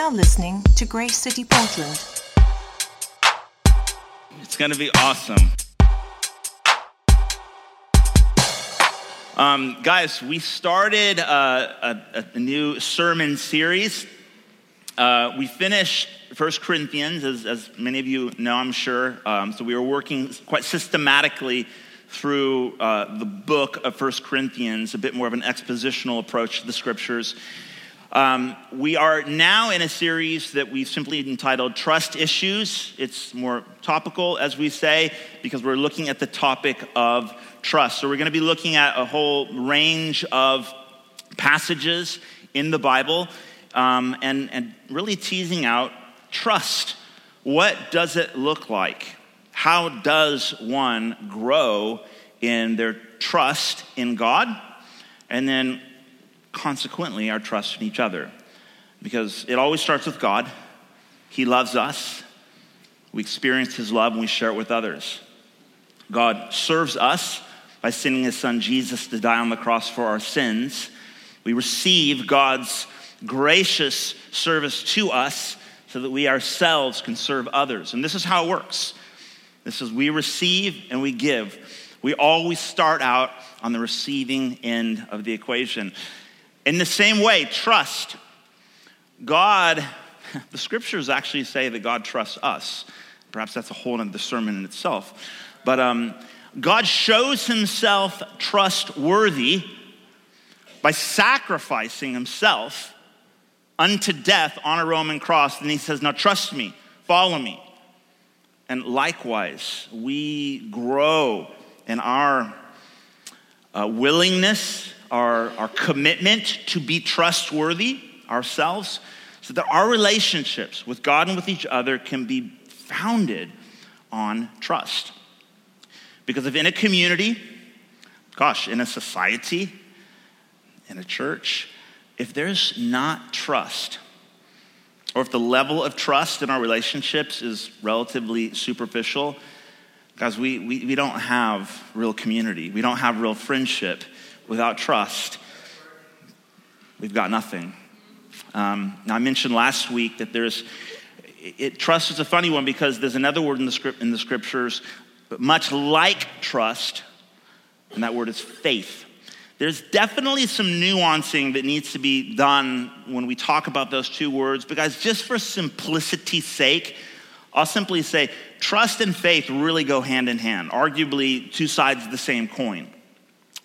now listening to Grace City Portland. It's going to be awesome. Um, guys, we started uh, a, a, new sermon series. Uh, we finished First Corinthians, as, as, many of you know, I'm sure. Um, so we were working quite systematically through uh, the book of First Corinthians, a bit more of an expositional approach to the scriptures. Um, we are now in a series that we've simply entitled Trust Issues. It's more topical, as we say, because we're looking at the topic of trust. So we're going to be looking at a whole range of passages in the Bible um, and, and really teasing out trust. What does it look like? How does one grow in their trust in God? And then consequently, our trust in each other. Because it always starts with God. He loves us. We experience His love and we share it with others. God serves us by sending His Son Jesus to die on the cross for our sins. We receive God's gracious service to us so that we ourselves can serve others. And this is how it works. This is we receive and we give. We always start out on the receiving end of the equation. In the same way, trust. God, the scriptures actually say that God trusts us. Perhaps that's a whole other sermon in itself. But um, God shows himself trustworthy by sacrificing himself unto death on a Roman cross. And he says, Now trust me, follow me. And likewise, we grow in our uh, willingness our, our commitment to be trustworthy ourselves, so that our relationships with God and with each other can be founded on trust. Because if in a community, gosh, in a society, in a church, if there's not trust, or if the level of trust in our relationships is relatively superficial, guys, we, we, we don't have real community. We don't have real friendship without trust, we've got nothing. Um, now, I mentioned last week that there's, it, trust is a funny one because there's another word in the, script, in the scriptures, but much like trust, and that word is faith. There's definitely some nuancing that needs to be done when we talk about those two words, because just for simplicity's sake, I'll simply say trust and faith really go hand in hand, arguably two sides of the same coin.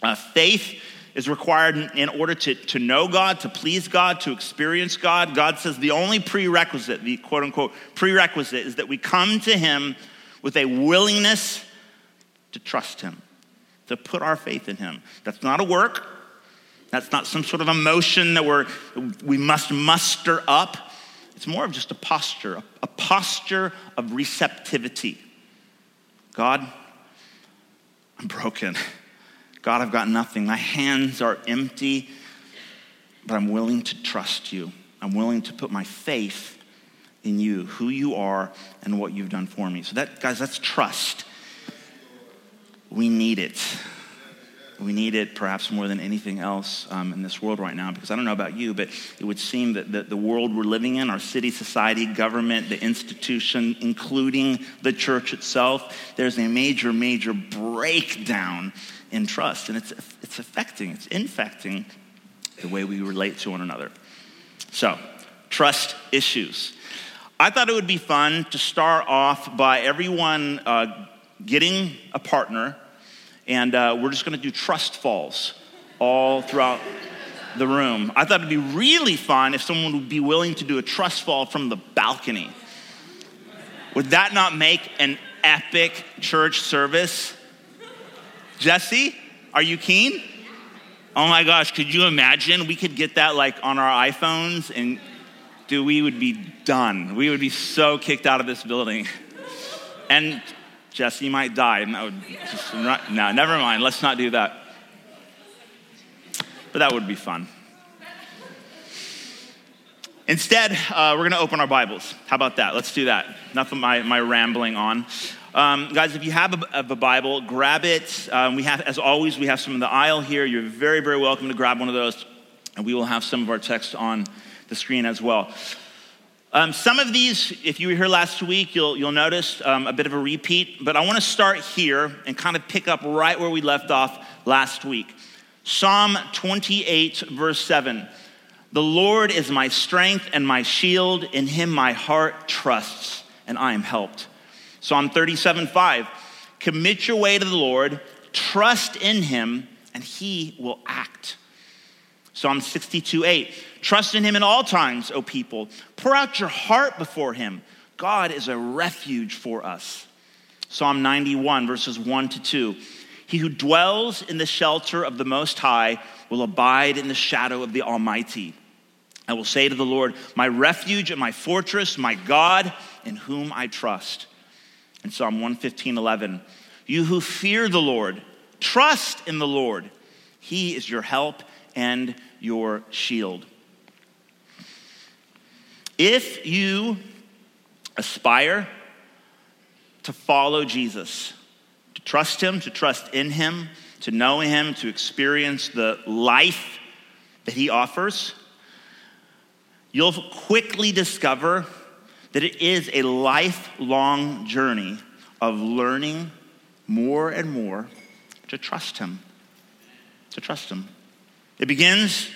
Uh, faith is required in order to, to know God, to please God, to experience God. God says the only prerequisite, the quote unquote prerequisite, is that we come to Him with a willingness to trust Him, to put our faith in Him. That's not a work, that's not some sort of emotion that we're, we must muster up. It's more of just a posture, a posture of receptivity. God, I'm broken. God, I've got nothing. My hands are empty, but I'm willing to trust you. I'm willing to put my faith in you, who you are, and what you've done for me. So, that, guys, that's trust. We need it. We need it perhaps more than anything else um, in this world right now because I don't know about you, but it would seem that the, the world we're living in, our city, society, government, the institution, including the church itself, there's a major, major breakdown in trust. And it's, it's affecting, it's infecting the way we relate to one another. So, trust issues. I thought it would be fun to start off by everyone uh, getting a partner, and uh, we're just going to do trust falls all throughout the room. I thought it'd be really fun if someone would be willing to do a trust fall from the balcony. Would that not make an epic church service? Jesse, are you keen? Oh my gosh, could you imagine? We could get that like on our iPhones and dude, we would be done. We would be so kicked out of this building. And Jesse might die, and that would just, no, never mind. Let's not do that. But that would be fun. Instead, uh, we're going to open our Bibles. How about that? Let's do that. Enough of my, my rambling on. Um, guys, if you have a, a Bible, grab it. Um, we have, as always, we have some in the aisle here. You're very, very welcome to grab one of those, and we will have some of our text on the screen as well. Um, some of these, if you were here last week, you'll, you'll notice um, a bit of a repeat, but I want to start here and kind of pick up right where we left off last week. Psalm 28, verse 7. The Lord is my strength and my shield. In him my heart trusts, and I am helped. Psalm 37, 5. Commit your way to the Lord, trust in him, and he will act. Psalm 62, 8. Trust in him in all times, O people. Pour out your heart before him. God is a refuge for us. Psalm 91, verses 1 to 2. He who dwells in the shelter of the Most High will abide in the shadow of the Almighty. I will say to the Lord, My refuge and my fortress, my God, in whom I trust. In Psalm 115, 11. You who fear the Lord, trust in the Lord. He is your help and your shield. If you aspire to follow Jesus, to trust Him, to trust in Him, to know Him, to experience the life that He offers, you'll quickly discover that it is a lifelong journey of learning more and more to trust Him. To trust Him. It begins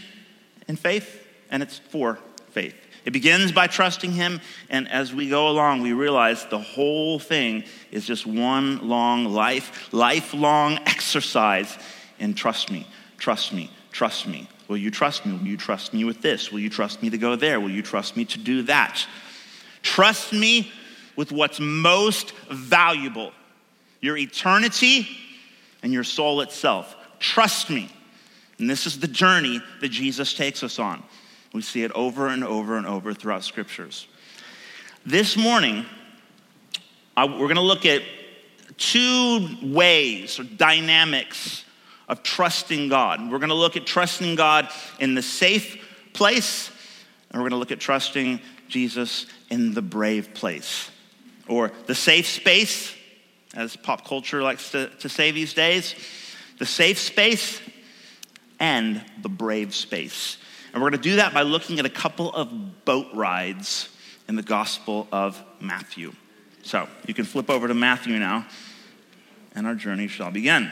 in faith, and it's for faith. It begins by trusting Him, and as we go along, we realize the whole thing is just one long life, lifelong exercise in trust me, trust me, trust me. Will you trust me? Will you trust me with this? Will you trust me to go there? Will you trust me to do that? Trust me with what's most valuable your eternity and your soul itself. Trust me. And this is the journey that Jesus takes us on. We see it over and over and over throughout scriptures. This morning, I, we're going to look at two ways or dynamics of trusting God. We're going to look at trusting God in the safe place, and we're going to look at trusting Jesus in the brave place, or the safe space, as pop culture likes to, to say these days. The safe space and the brave space. And we're going to do that by looking at a couple of boat rides in the Gospel of Matthew. So you can flip over to Matthew now, and our journey shall begin.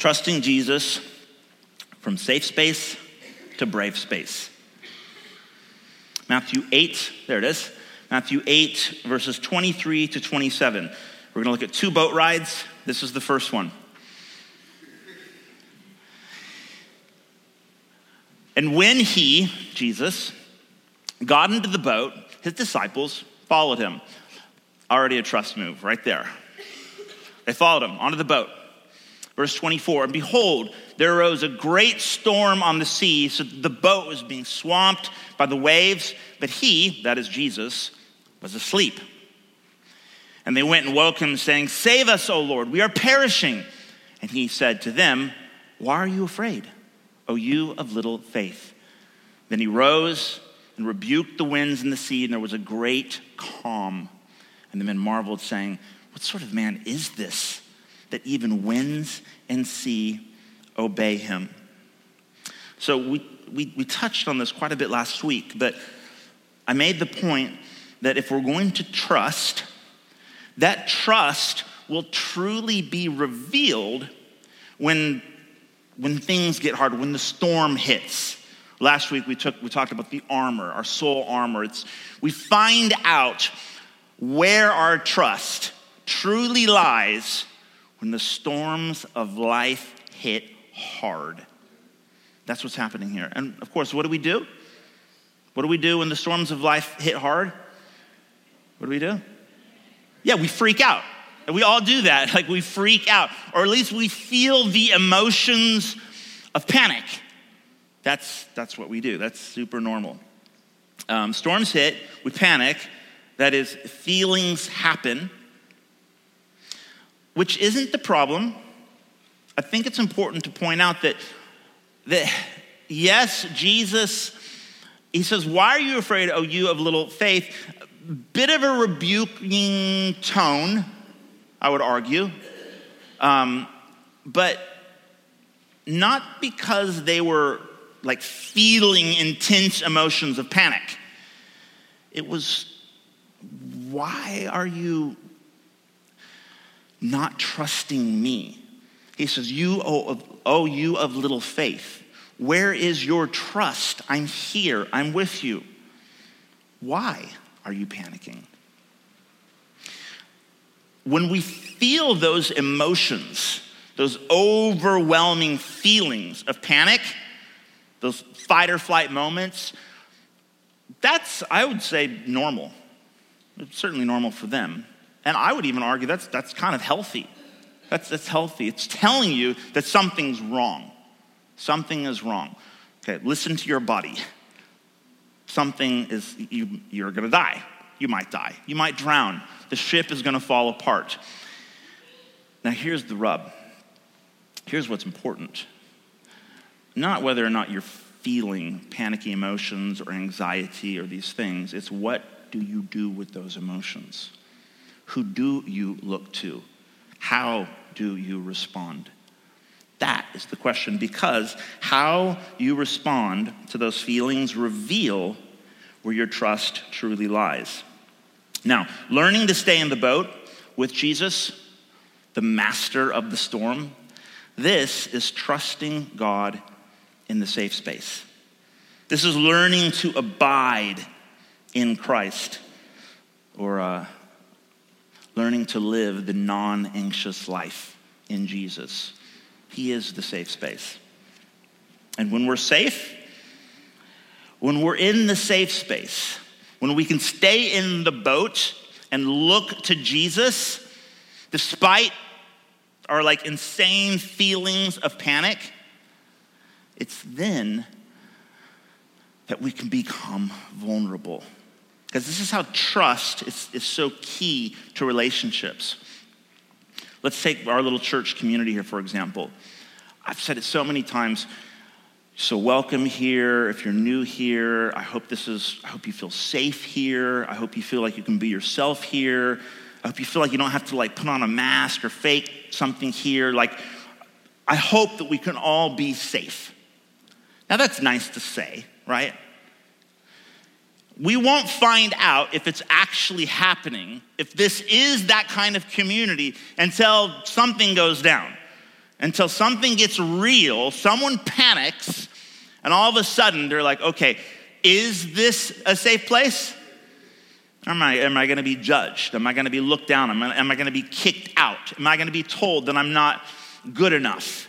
Trusting Jesus from safe space to brave space. Matthew 8, there it is. Matthew 8, verses 23 to 27. We're going to look at two boat rides. This is the first one. And when he, Jesus, got into the boat, his disciples followed him. Already a trust move right there. They followed him onto the boat. Verse 24, and behold, there arose a great storm on the sea, so the boat was being swamped by the waves, but he, that is Jesus, was asleep. And they went and woke him, saying, Save us, O Lord, we are perishing. And he said to them, Why are you afraid, O you of little faith? Then he rose and rebuked the winds and the sea, and there was a great calm. And the men marveled, saying, What sort of man is this? That even winds and sea obey him. So we, we, we touched on this quite a bit last week, but I made the point that if we're going to trust, that trust will truly be revealed when, when things get hard, when the storm hits. Last week we, took, we talked about the armor, our soul armor. It's, we find out where our trust truly lies when the storms of life hit hard. That's what's happening here. And of course, what do we do? What do we do when the storms of life hit hard? What do we do? Yeah, we freak out. And we all do that. Like we freak out, or at least we feel the emotions of panic. That's, that's what we do. That's super normal. Um, storms hit, we panic. That is, feelings happen which isn't the problem. I think it's important to point out that, that yes, Jesus, he says, Why are you afraid, oh, you of little faith? Bit of a rebuking tone, I would argue. Um, but not because they were like feeling intense emotions of panic. It was, why are you not trusting me? He says, You, oh, oh, you of little faith, where is your trust? I'm here, I'm with you. Why are you panicking? When we feel those emotions, those overwhelming feelings of panic, those fight or flight moments, that's, I would say, normal. It's certainly normal for them. And I would even argue that's, that's kind of healthy. That's, that's healthy. It's telling you that something's wrong. Something is wrong. Okay, listen to your body. Something is, you, you're gonna die. You might die. You might drown. The ship is gonna fall apart. Now, here's the rub. Here's what's important not whether or not you're feeling panicky emotions or anxiety or these things, it's what do you do with those emotions? Who do you look to? How do you respond? That is the question because how you respond to those feelings reveal where your trust truly lies. Now, learning to stay in the boat with Jesus, the master of the storm, this is trusting God in the safe space. This is learning to abide in Christ or uh, learning to live the non anxious life in Jesus. He is the safe space. And when we're safe, when we're in the safe space, when we can stay in the boat and look to Jesus, despite our like insane feelings of panic, it's then that we can become vulnerable. Because this is how trust is, is so key to relationships. Let's take our little church community here, for example. I've said it so many times. So, welcome here. If you're new here, I hope this is, I hope you feel safe here. I hope you feel like you can be yourself here. I hope you feel like you don't have to like put on a mask or fake something here. Like, I hope that we can all be safe. Now, that's nice to say, right? We won't find out if it's actually happening, if this is that kind of community, until something goes down, until something gets real, someone panics, and all of a sudden they're like, okay, is this a safe place? Am I, am I going to be judged? Am I going to be looked down? Am I, am I going to be kicked out? Am I going to be told that I'm not good enough?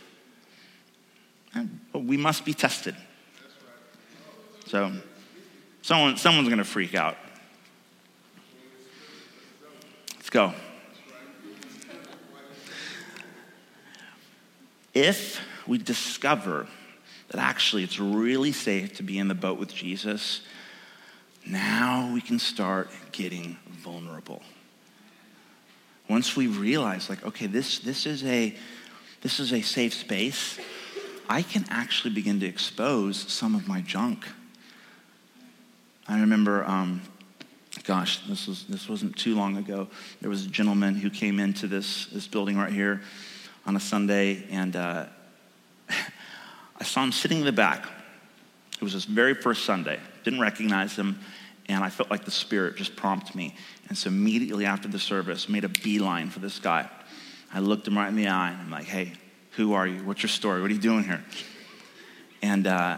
Eh, we must be tested. So, someone, someone's going to freak out. Let's go. If we discover that actually it's really safe to be in the boat with Jesus, now we can start getting vulnerable. Once we realize, like, okay, this, this, is, a, this is a safe space, I can actually begin to expose some of my junk. I remember, um, gosh, this, was, this wasn't too long ago. There was a gentleman who came into this, this building right here on a Sunday, and uh, I saw him sitting in the back. It was his very first Sunday. Didn't recognize him, and I felt like the Spirit just prompted me. And so immediately after the service, made a beeline for this guy. I looked him right in the eye, and I'm like, hey, who are you? What's your story? What are you doing here? And uh,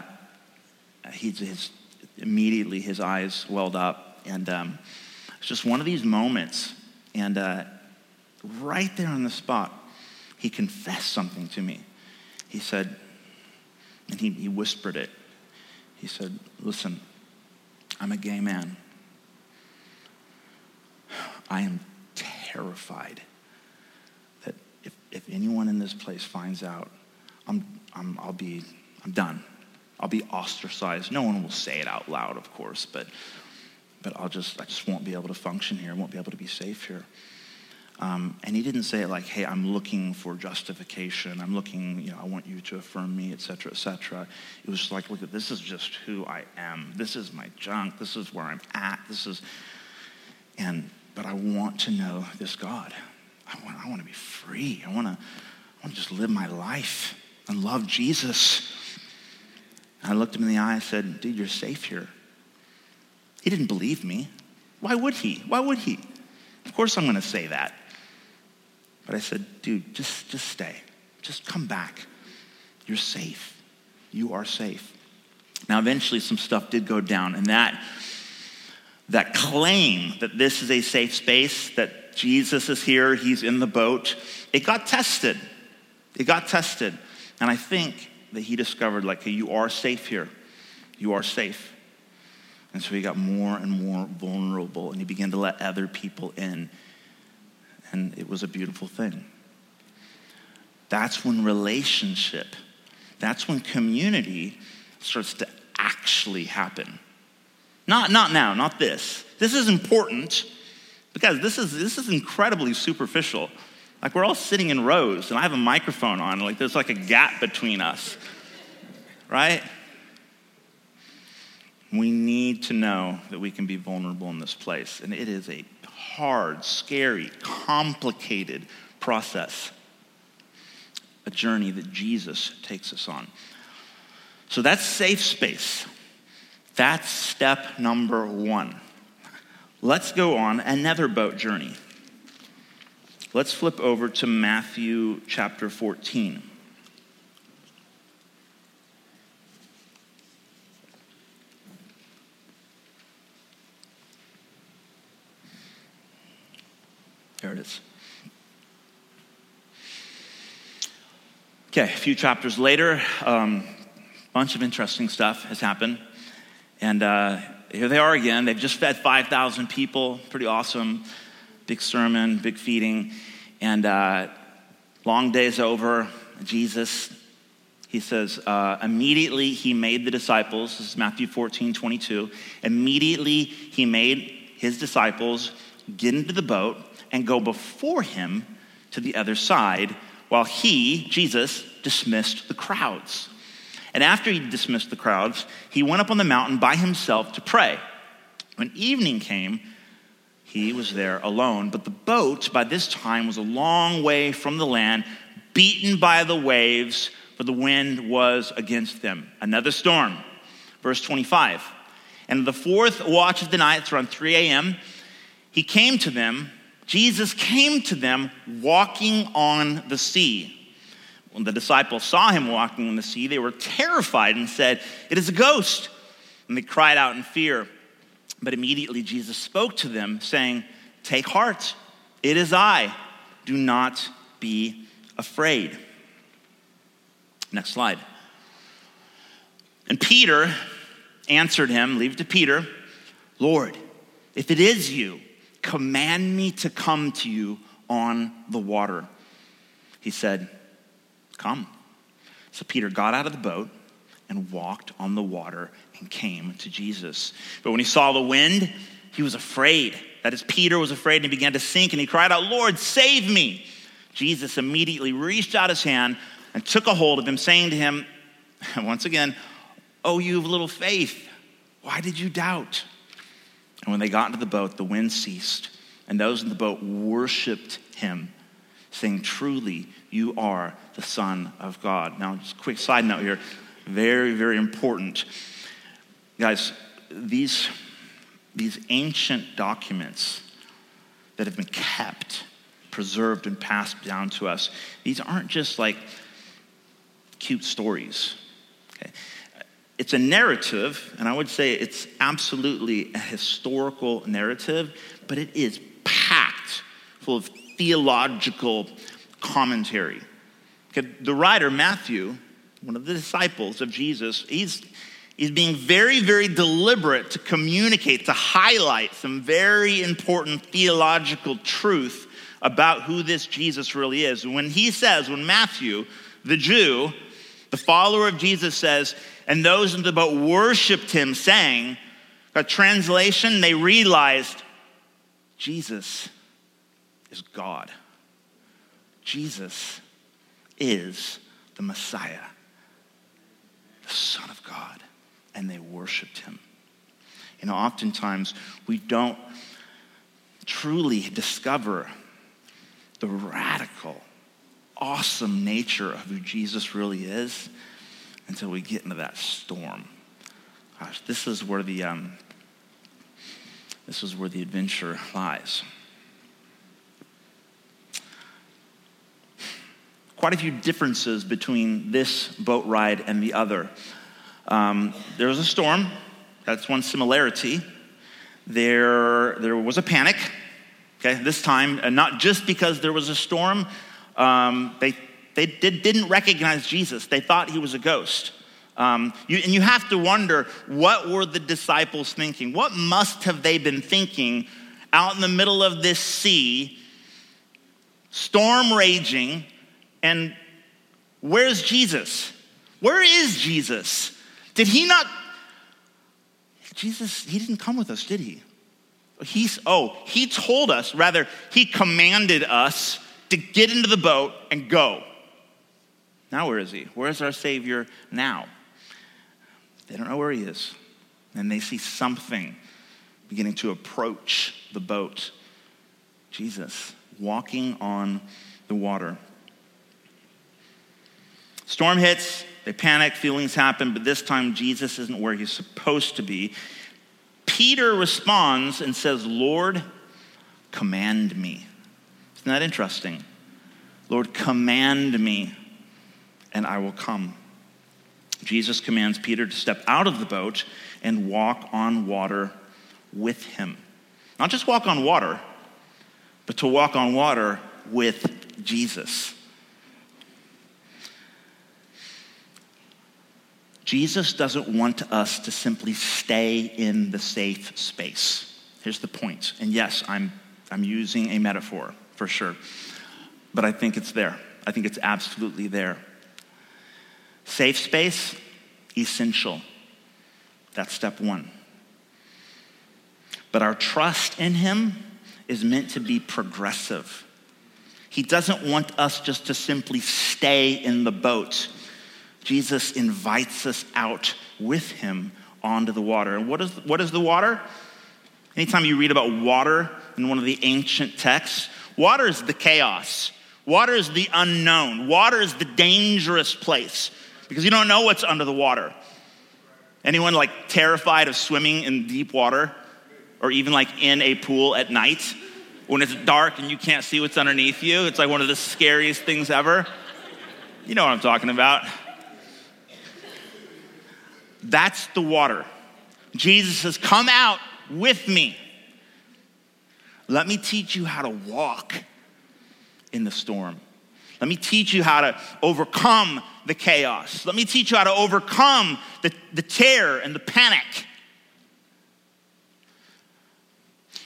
he, his, immediately his eyes welled up. And um, it's just one of these moments. And uh, right there on the spot, he confessed something to me. He said, and he, he whispered it. He said, Listen, I'm a gay man. I am terrified that if, if anyone in this place finds out, I'm, I'm, I'll be, I'm done. I'll be ostracized. No one will say it out loud, of course, but, but I'll just, I just won't be able to function here. I won't be able to be safe here. Um, and he didn't say it like, hey, I'm looking for justification. I'm looking, you know, I want you to affirm me, et cetera, et cetera. It was like, look, this is just who I am. This is my junk. This is where I'm at. This is, and, but I want to know this God. I want, I want to be free. I want to, I want to just live my life and love Jesus. I looked him in the eye and said, Dude, you're safe here. He didn't believe me. Why would he? Why would he? Of course I'm going to say that. But I said, Dude, just, just stay. Just come back. You're safe. You are safe. Now, eventually, some stuff did go down, and that, that claim that this is a safe space, that Jesus is here, he's in the boat, it got tested. It got tested. And I think that he discovered, like, hey, you are safe here. You are safe. And so he got more and more vulnerable, and he began to let other people in. And it was a beautiful thing. That's when relationship, that's when community starts to actually happen. Not, not now, not this. This is important because this is, this is incredibly superficial. Like we're all sitting in rows and I have a microphone on, like there's like a gap between us, right? We need to know that we can be vulnerable in this place. And it is a hard, scary, complicated process, a journey that Jesus takes us on. So that's safe space. That's step number one. Let's go on another boat journey. Let's flip over to Matthew chapter 14. There it is. Okay, a few chapters later, um, a bunch of interesting stuff has happened. And uh, here they are again. They've just fed 5,000 people. Pretty awesome. Big sermon, big feeding. And uh, long day's over. Jesus, he says, uh, immediately he made the disciples, this is Matthew 14, 22. Immediately he made his disciples get into the boat and go before him to the other side while he, Jesus, dismissed the crowds. And after he dismissed the crowds, he went up on the mountain by himself to pray. When evening came, he was there alone. But the boat by this time was a long way from the land, beaten by the waves, for the wind was against them. Another storm. Verse 25. And the fourth watch of the night, it's around 3 a.m., he came to them. Jesus came to them walking on the sea. When the disciples saw him walking on the sea, they were terrified and said, It is a ghost. And they cried out in fear. But immediately Jesus spoke to them, saying, Take heart, it is I. Do not be afraid. Next slide. And Peter answered him, leave to Peter, Lord, if it is you, command me to come to you on the water. He said, Come. So Peter got out of the boat and walked on the water and came to Jesus. But when he saw the wind, he was afraid. That is, Peter was afraid and he began to sink and he cried out, Lord, save me. Jesus immediately reached out his hand and took a hold of him, saying to him, once again, Oh, you have little faith. Why did you doubt? And when they got into the boat, the wind ceased, and those in the boat worshiped him, saying, Truly, you are the Son of God. Now, just a quick side note here. Very, very important. Guys, these, these ancient documents that have been kept, preserved, and passed down to us, these aren't just like cute stories. Okay? It's a narrative, and I would say it's absolutely a historical narrative, but it is packed full of theological commentary. Okay, the writer, Matthew, one of the disciples of Jesus, he's, he's being very, very deliberate to communicate, to highlight some very important theological truth about who this Jesus really is. When he says, when Matthew, the Jew, the follower of Jesus says, and those in the boat worshiped him, saying, a translation, they realized Jesus is God. Jesus is the Messiah, the Son of God. And they worshiped him. You know, oftentimes we don't truly discover the radical, awesome nature of who Jesus really is until we get into that storm. Gosh, this is where the um, this is where the adventure lies. Quite a few differences between this boat ride and the other. Um, there was a storm. That's one similarity. There, there was a panic. Okay, this time, and not just because there was a storm. Um, they they did, didn't recognize Jesus. They thought he was a ghost. Um, you, and you have to wonder what were the disciples thinking? What must have they been thinking out in the middle of this sea, storm raging, and where's Jesus? Where is Jesus? Did he not? Jesus, he didn't come with us, did he? He's, oh, he told us, rather, he commanded us to get into the boat and go. Now, where is he? Where's our Savior now? They don't know where he is. And they see something beginning to approach the boat. Jesus walking on the water. Storm hits, they panic, feelings happen, but this time Jesus isn't where he's supposed to be. Peter responds and says, Lord, command me. Isn't that interesting? Lord, command me, and I will come. Jesus commands Peter to step out of the boat and walk on water with him. Not just walk on water, but to walk on water with Jesus. Jesus doesn't want us to simply stay in the safe space. Here's the point. And yes, I'm, I'm using a metaphor for sure, but I think it's there. I think it's absolutely there. Safe space, essential. That's step one. But our trust in Him is meant to be progressive. He doesn't want us just to simply stay in the boat. Jesus invites us out with Him onto the water. And what is, what is the water? Anytime you read about water in one of the ancient texts, water is the chaos. Water is the unknown. Water is the dangerous place because you don't know what's under the water. Anyone like terrified of swimming in deep water or even like in a pool at night when it's dark and you can't see what's underneath you? It's like one of the scariest things ever. You know what I'm talking about. That's the water. Jesus says, Come out with me. Let me teach you how to walk in the storm. Let me teach you how to overcome the chaos. Let me teach you how to overcome the, the terror and the panic.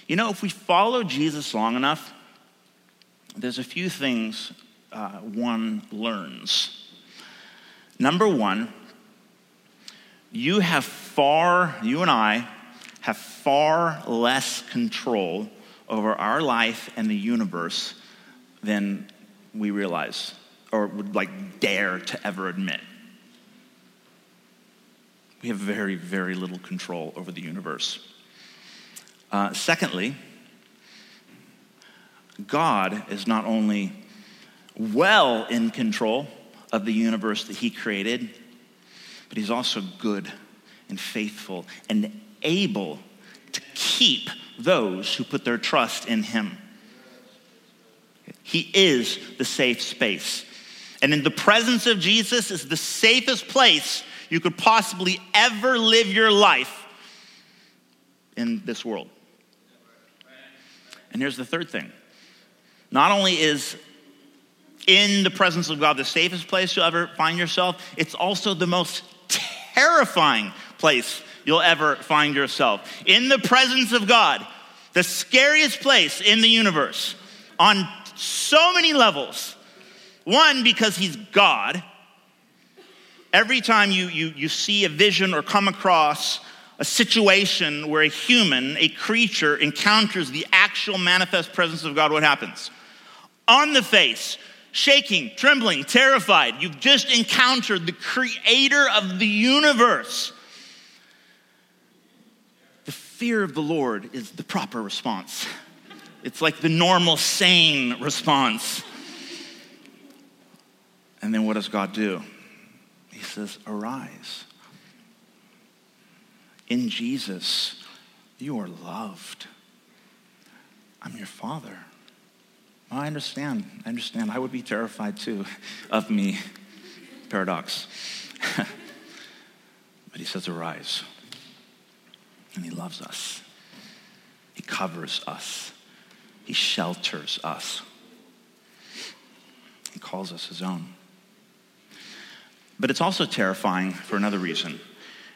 You know, if we follow Jesus long enough, there's a few things uh, one learns. Number one, you have far, you and I have far less control over our life and the universe than we realize or would like dare to ever admit. We have very, very little control over the universe. Uh, secondly, God is not only well in control of the universe that He created, but He's also good and faithful and able to keep those who put their trust in Him. He is the safe space. And in the presence of Jesus is the safest place you could possibly ever live your life in this world. And here's the third thing not only is in the presence of God the safest place you'll ever find yourself, it's also the most terrifying place you'll ever find yourself. In the presence of God, the scariest place in the universe, on so many levels. One, because he's God. Every time you, you, you see a vision or come across a situation where a human, a creature, encounters the actual manifest presence of God, what happens? On the face, shaking, trembling, terrified. You've just encountered the creator of the universe. The fear of the Lord is the proper response It's like the normal, sane response. And then what does God do? He says, Arise. In Jesus, you are loved. I'm your father. I understand. I understand. I would be terrified too of me. Paradox. but he says, Arise. And he loves us, he covers us, he shelters us, he calls us his own. But it's also terrifying for another reason,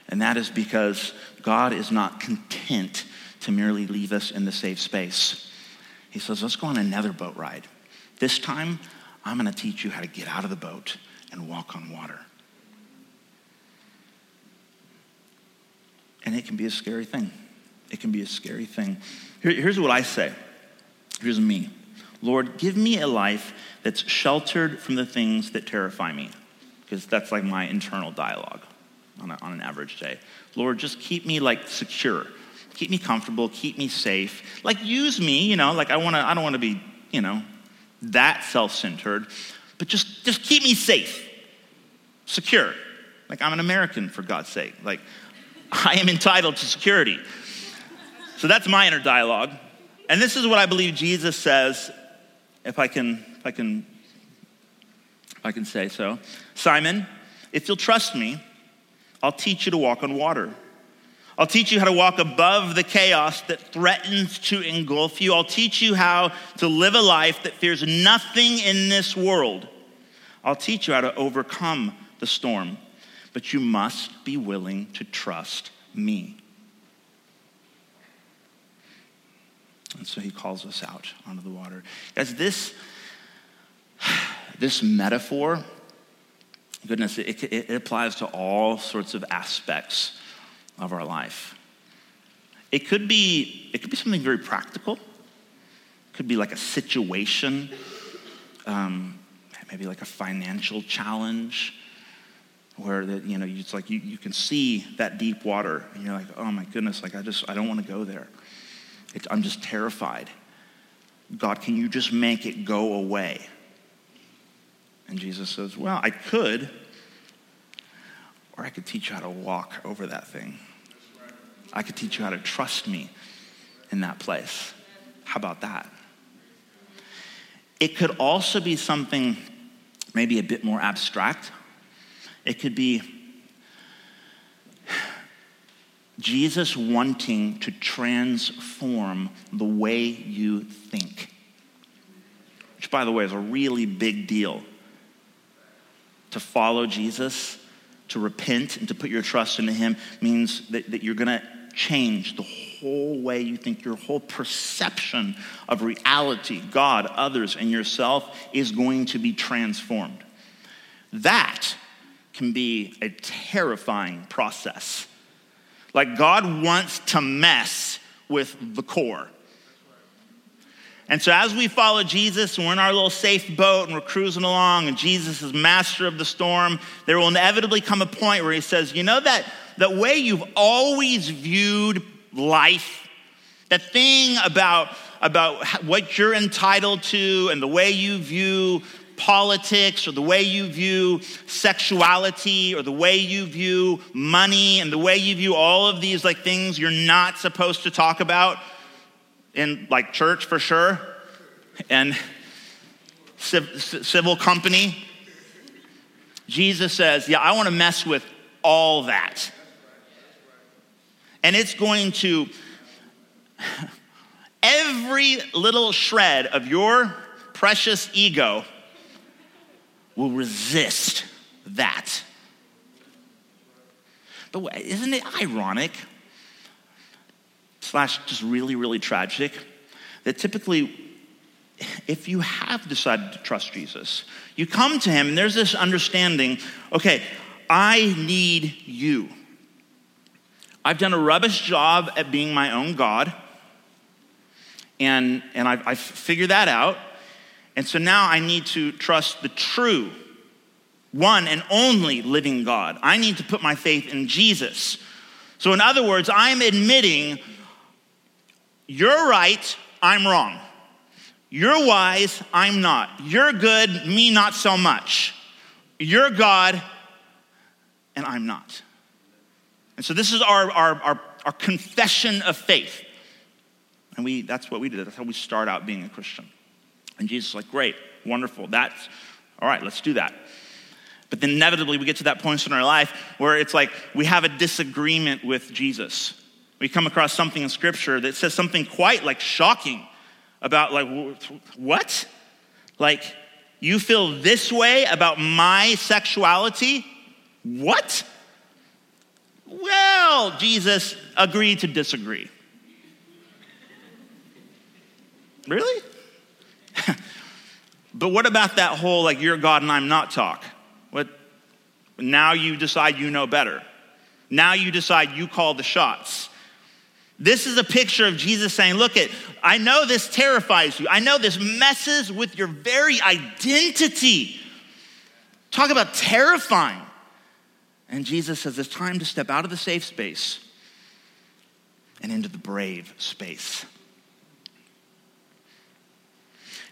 and that is because God is not content to merely leave us in the safe space. He says, Let's go on another boat ride. This time, I'm going to teach you how to get out of the boat and walk on water. And it can be a scary thing. It can be a scary thing. Here, here's what I say. Here's me. Lord, give me a life that's sheltered from the things that terrify me because that's like my internal dialogue on, a, on an average day. Lord, just keep me like secure, keep me comfortable, keep me safe. Like use me, you know, like I want to, I don't want to be, you know, that self-centered, but just, just keep me safe, secure. Like I'm an American for God's sake. Like I am entitled to security. So that's my inner dialogue. And this is what I believe Jesus says, if I can, if I can if I can say so. Simon, if you'll trust me, I'll teach you to walk on water. I'll teach you how to walk above the chaos that threatens to engulf you. I'll teach you how to live a life that fears nothing in this world. I'll teach you how to overcome the storm, but you must be willing to trust me. And so he calls us out onto the water. Guys, this this metaphor, goodness, it, it, it applies to all sorts of aspects of our life. It could be, it could be something very practical. It could be like a situation, um, maybe like a financial challenge where that you know it's like you, you can see that deep water and you're like oh my goodness like i just i don't want to go there i'm just terrified god can you just make it go away and Jesus says, Well, I could, or I could teach you how to walk over that thing. I could teach you how to trust me in that place. How about that? It could also be something maybe a bit more abstract. It could be Jesus wanting to transform the way you think, which, by the way, is a really big deal to follow Jesus, to repent, and to put your trust into Him means that, that you're going to change the whole way you think, your whole perception of reality, God, others, and yourself is going to be transformed. That can be a terrifying process. Like God wants to mess with the core. And so, as we follow Jesus and we're in our little safe boat and we're cruising along, and Jesus is master of the storm, there will inevitably come a point where he says, You know, that the way you've always viewed life, that thing about, about what you're entitled to and the way you view politics or the way you view sexuality or the way you view money and the way you view all of these like things you're not supposed to talk about in like church for sure, and civil company. Jesus says, Yeah, I want to mess with all that. And it's going to, every little shred of your precious ego will resist that. But isn't it ironic slash just really, really tragic that typically, if you have decided to trust Jesus, you come to him and there's this understanding okay, I need you. I've done a rubbish job at being my own God, and, and I've, I've figured that out. And so now I need to trust the true, one and only living God. I need to put my faith in Jesus. So, in other words, I'm admitting you're right, I'm wrong. You're wise, I'm not. You're good, me not so much. You're God, and I'm not. And so this is our, our, our, our confession of faith. And we, that's what we did. That's how we start out being a Christian. And Jesus is like, great, wonderful. That's, all right, let's do that. But then inevitably we get to that point in our life where it's like we have a disagreement with Jesus. We come across something in scripture that says something quite like shocking about like what? Like you feel this way about my sexuality? What? Well, Jesus agreed to disagree. Really? but what about that whole like you're God and I'm not talk? What now you decide you know better. Now you decide you call the shots. This is a picture of Jesus saying, Look, it, I know this terrifies you. I know this messes with your very identity. Talk about terrifying. And Jesus says, It's time to step out of the safe space and into the brave space.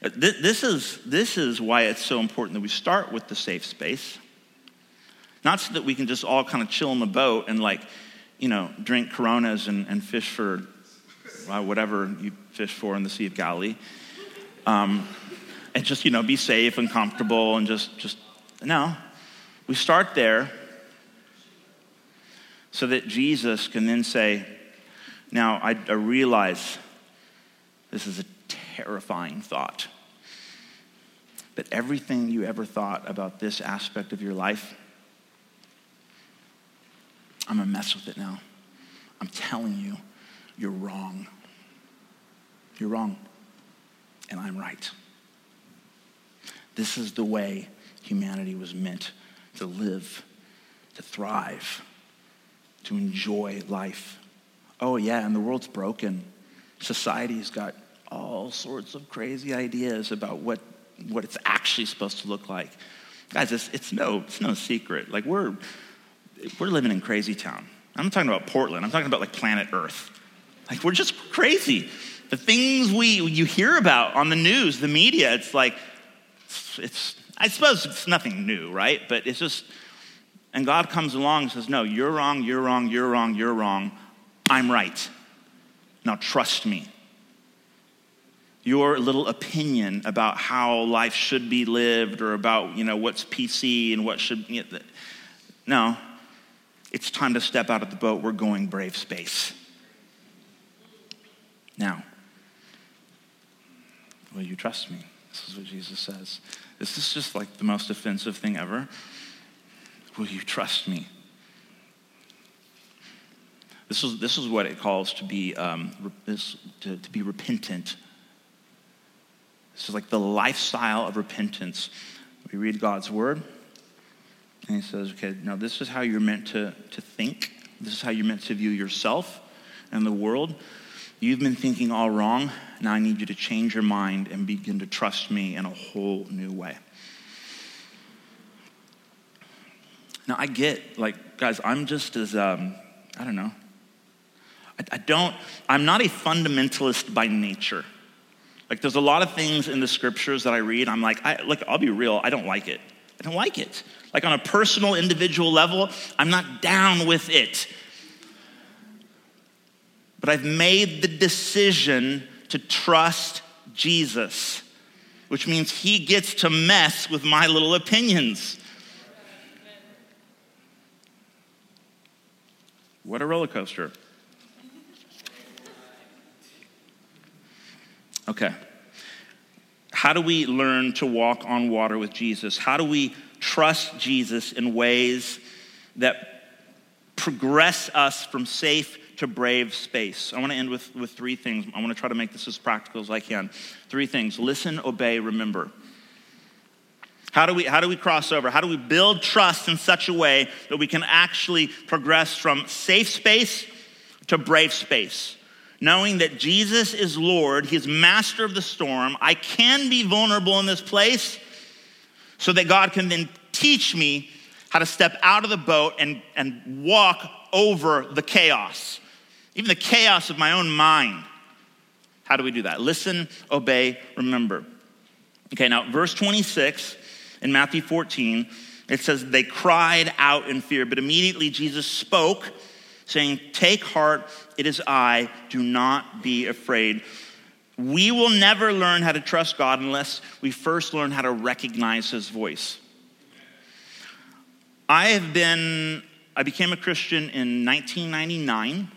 This is, this is why it's so important that we start with the safe space. Not so that we can just all kind of chill in the boat and, like, you know, drink coronas and, and fish for uh, whatever you fish for in the Sea of Galilee. Um, and just, you know, be safe and comfortable and just, just, no. We start there so that Jesus can then say, Now, I, I realize this is a terrifying thought. But everything you ever thought about this aspect of your life, I'm gonna mess with it now. I'm telling you, you're wrong. You're wrong. And I'm right. This is the way humanity was meant to live, to thrive, to enjoy life. Oh, yeah, and the world's broken. Society's got all sorts of crazy ideas about what, what it's actually supposed to look like. Guys, it's, it's, no, it's no secret. Like, we're, we're living in crazy town. I'm not talking about Portland, I'm talking about like planet Earth. Like, we're just crazy. The things we, you hear about on the news, the media, it's like, it's, I suppose it's nothing new, right? But it's just, and God comes along and says, No, you're wrong, you're wrong, you're wrong, you're wrong. I'm right. Now trust me. Your little opinion about how life should be lived or about you know what's pc and what should you no. It's time to step out of the boat. We're going brave space. Now will you trust me? This is what jesus says. This is just like the most offensive thing ever will you trust me this is, this is what it calls to be, um, this, to, to be repentant this is like the lifestyle of repentance. We read God's word, and He says, okay, now this is how you're meant to, to think. This is how you're meant to view yourself and the world. You've been thinking all wrong. Now I need you to change your mind and begin to trust me in a whole new way. Now I get, like, guys, I'm just as, um, I don't know. I, I don't, I'm not a fundamentalist by nature. Like, there's a lot of things in the scriptures that I read, I'm like, I, look, I'll be real, I don't like it. I don't like it. Like, on a personal, individual level, I'm not down with it. But I've made the decision to trust Jesus, which means he gets to mess with my little opinions. What a roller coaster. Okay. How do we learn to walk on water with Jesus? How do we trust Jesus in ways that progress us from safe to brave space? I want to end with, with three things. I want to try to make this as practical as I can. Three things listen, obey, remember. How do, we, how do we cross over? How do we build trust in such a way that we can actually progress from safe space to brave space? knowing that Jesus is Lord, He's master of the storm. I can be vulnerable in this place so that God can then teach me how to step out of the boat and, and walk over the chaos, even the chaos of my own mind. How do we do that? Listen, obey, remember. Okay, now, verse 26 in Matthew 14, it says, They cried out in fear, but immediately Jesus spoke, saying, Take heart, it is I, do not be afraid. We will never learn how to trust God unless we first learn how to recognize His voice. I have been, I became a Christian in 1999.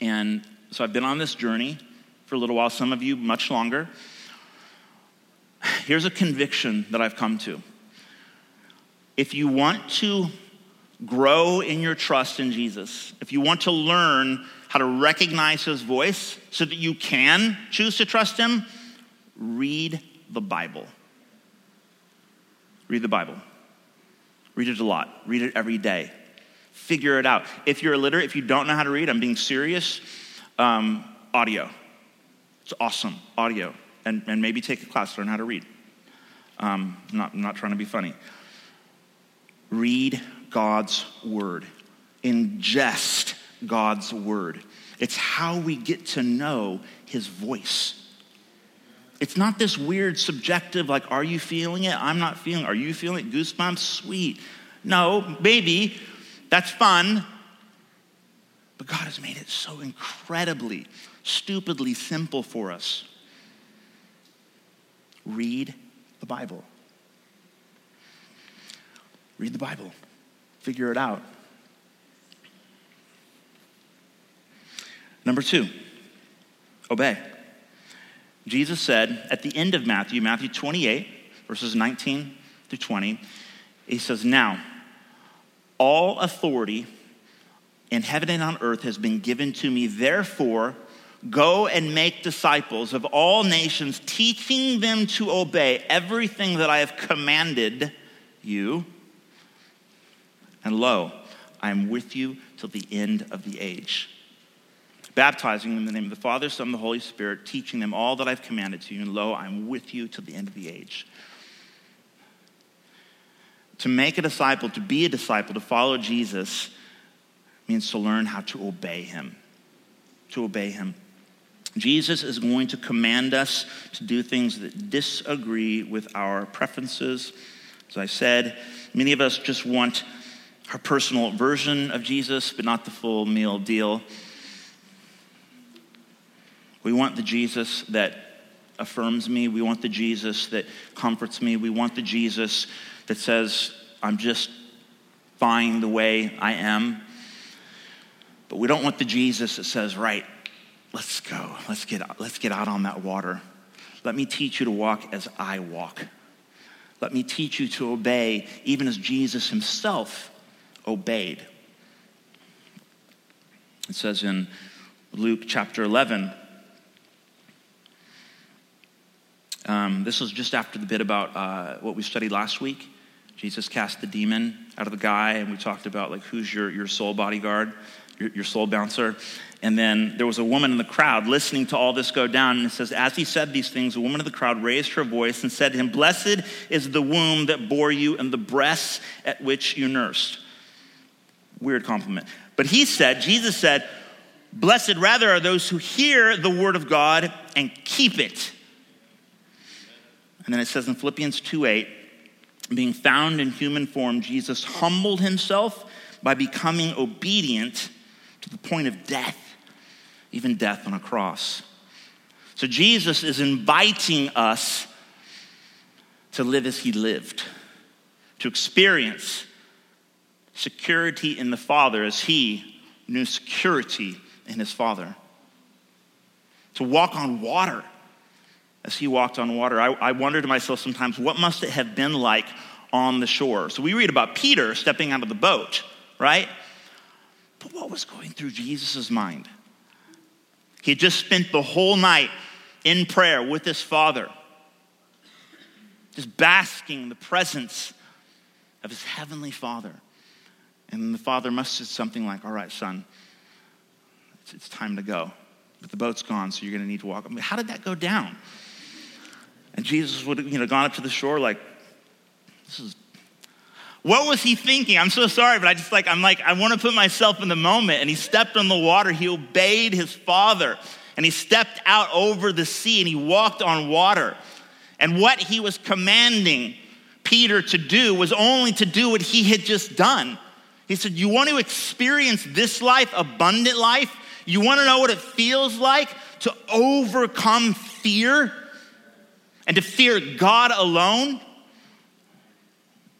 And so I've been on this journey for a little while, some of you much longer. Here's a conviction that I've come to. If you want to grow in your trust in Jesus, if you want to learn how to recognize his voice so that you can choose to trust him, read the Bible. Read the Bible. Read it a lot. Read it every day. Figure it out. If you're illiterate, if you don't know how to read, I'm being serious, um, audio. It's awesome, audio. And, and maybe take a class, learn how to read. Um, not, not trying to be funny. Read God's word, ingest God's word. It's how we get to know his voice. It's not this weird subjective, like, are you feeling it? I'm not feeling it. Are you feeling it? Goosebumps? Sweet. No, maybe. That's fun. But God has made it so incredibly, stupidly simple for us. Read the Bible. Read the Bible. Figure it out. Number two, obey. Jesus said at the end of Matthew, Matthew 28, verses 19 through 20, he says, Now, all authority in heaven and on earth has been given to me. Therefore, go and make disciples of all nations, teaching them to obey everything that I have commanded you. And lo, I am with you till the end of the age baptizing them in the name of the Father, Son, and the Holy Spirit, teaching them all that I've commanded to you. And lo, I'm with you till the end of the age. To make a disciple, to be a disciple, to follow Jesus, means to learn how to obey him. To obey him. Jesus is going to command us to do things that disagree with our preferences. As I said, many of us just want our personal version of Jesus, but not the full meal deal. We want the Jesus that affirms me. We want the Jesus that comforts me. We want the Jesus that says, I'm just fine the way I am. But we don't want the Jesus that says, right, let's go. Let's get, let's get out on that water. Let me teach you to walk as I walk. Let me teach you to obey even as Jesus himself obeyed. It says in Luke chapter 11, Um, this was just after the bit about uh, what we studied last week. Jesus cast the demon out of the guy, and we talked about like who's your, your soul bodyguard, your, your soul bouncer. And then there was a woman in the crowd listening to all this go down. And it says, As he said these things, a woman of the crowd raised her voice and said to him, Blessed is the womb that bore you and the breasts at which you nursed. Weird compliment. But he said, Jesus said, Blessed rather are those who hear the word of God and keep it. And then it says in Philippians 2 8, being found in human form, Jesus humbled himself by becoming obedient to the point of death, even death on a cross. So Jesus is inviting us to live as he lived, to experience security in the Father as he knew security in his Father, to walk on water as he walked on water. I, I wonder to myself sometimes, what must it have been like on the shore? So we read about Peter stepping out of the boat, right? But what was going through Jesus' mind? He just spent the whole night in prayer with his father, just basking in the presence of his heavenly father. And the father must have said something like, All right, son, it's, it's time to go. But the boat's gone, so you're going to need to walk. I mean, how did that go down? And Jesus would have, you know, gone up to the shore like, this is, what was he thinking? I'm so sorry, but I just like, I'm like, I want to put myself in the moment. And he stepped on the water. He obeyed his father. and he stepped out over the sea and he walked on water. And what he was commanding Peter to do was only to do what he had just done. He said, You want to experience this life, abundant life? You want to know what it feels like to overcome fear and to fear God alone?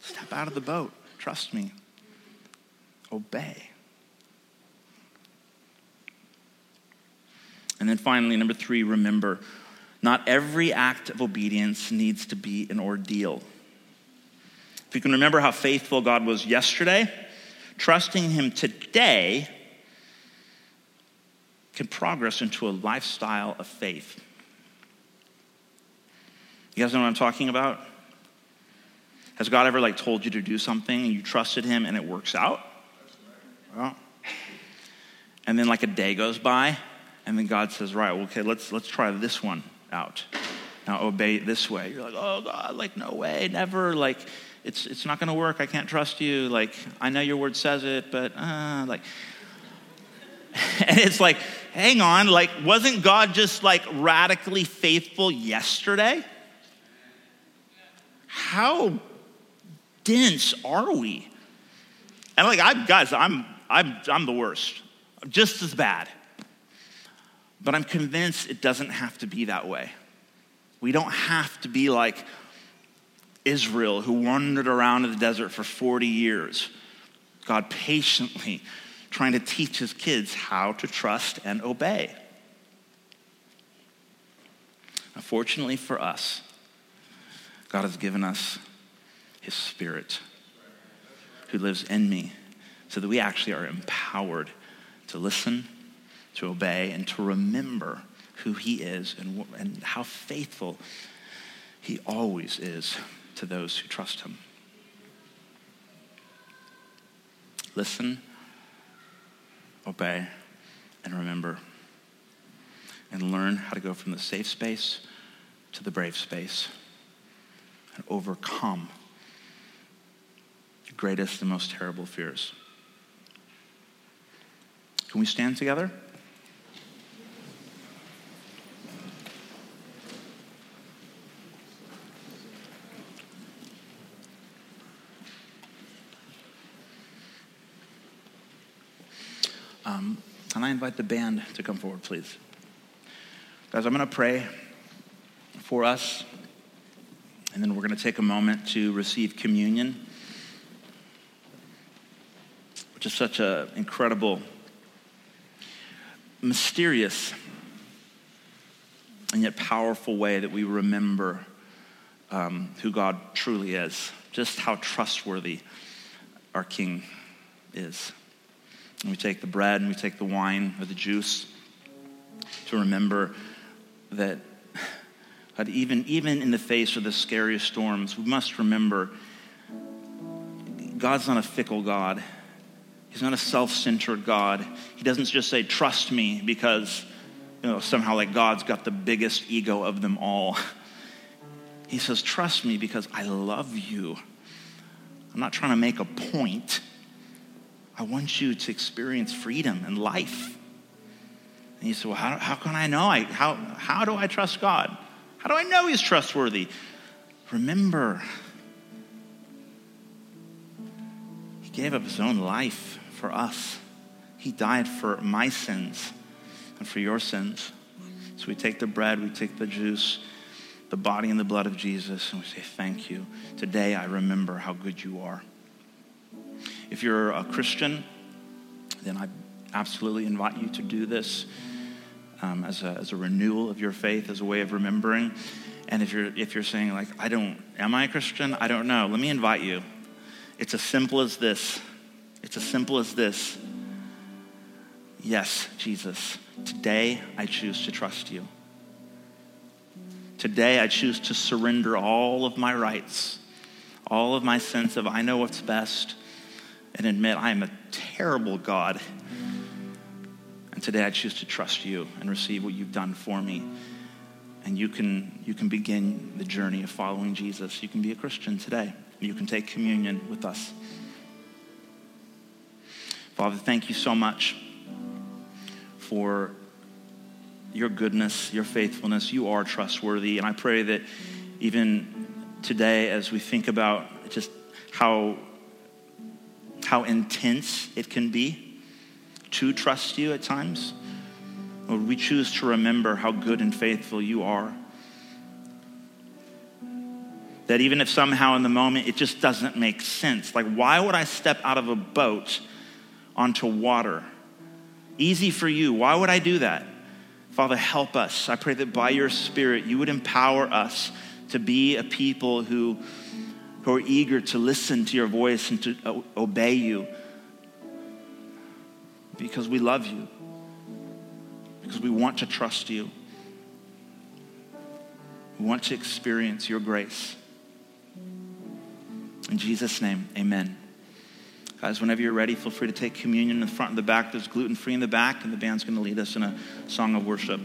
Step out of the boat. Trust me. Obey. And then finally, number three, remember not every act of obedience needs to be an ordeal. If you can remember how faithful God was yesterday, trusting Him today can progress into a lifestyle of faith. You guys know what I'm talking about? Has God ever like told you to do something and you trusted Him and it works out? Well, and then like a day goes by, and then God says, "Right, well, okay, let's let's try this one out. Now obey it this way." You're like, "Oh God, like no way, never." Like it's it's not going to work. I can't trust you. Like I know your word says it, but uh, like. And it's like, hang on, like, wasn't God just like radically faithful yesterday? How dense are we? And like, I, guys, I'm, I'm, I'm the worst, I'm just as bad. But I'm convinced it doesn't have to be that way. We don't have to be like Israel, who wandered around in the desert for 40 years. God patiently trying to teach his kids how to trust and obey. Fortunately for us, God has given us his spirit who lives in me so that we actually are empowered to listen, to obey, and to remember who he is and, and how faithful he always is to those who trust him. Listen, obey, and remember. And learn how to go from the safe space to the brave space and overcome greatest and most terrible fears. Can we stand together? Um, can I invite the band to come forward, please? Guys, I'm going to pray for us, and then we're going to take a moment to receive communion, which is such an incredible, mysterious, and yet powerful way that we remember um, who God truly is, just how trustworthy our King is. And we take the bread and we take the wine or the juice to remember that, that even, even in the face of the scariest storms, we must remember God's not a fickle God. He's not a self centered God. He doesn't just say, trust me, because you know, somehow like God's got the biggest ego of them all. He says, trust me because I love you. I'm not trying to make a point. I want you to experience freedom and life. And you say, Well, how, how can I know? I, how, how do I trust God? How do I know He's trustworthy? Remember, He gave up His own life for us. He died for my sins and for your sins. So we take the bread, we take the juice, the body and the blood of Jesus, and we say, Thank you. Today I remember how good you are. If you're a Christian, then I absolutely invite you to do this um, as, a, as a renewal of your faith, as a way of remembering. And if you're, if you're saying, like, I don't, am I a Christian? I don't know. Let me invite you. It's as simple as this. It's as simple as this. Yes, Jesus, today I choose to trust you. Today I choose to surrender all of my rights, all of my sense of I know what's best and admit I am a terrible God. And today I choose to trust you and receive what you've done for me. And you can, you can begin the journey of following Jesus. You can be a Christian today. You can take communion with us. Father, thank you so much for your goodness, your faithfulness. You are trustworthy. And I pray that even today, as we think about just how, how intense it can be to trust you at times, Lord, we choose to remember how good and faithful you are. That even if somehow in the moment it just doesn't make sense, like why would I step out of a boat onto water? Easy for you. Why would I do that? Father, help us. I pray that by your Spirit you would empower us to be a people who, who are eager to listen to your voice and to uh, obey you because we love you because we want to trust you. We want to experience your grace. In Jesus' name, amen. Guys, whenever you're ready, feel free to take communion in the front and the back. There's gluten free in the back, and the band's going to lead us in a song of worship.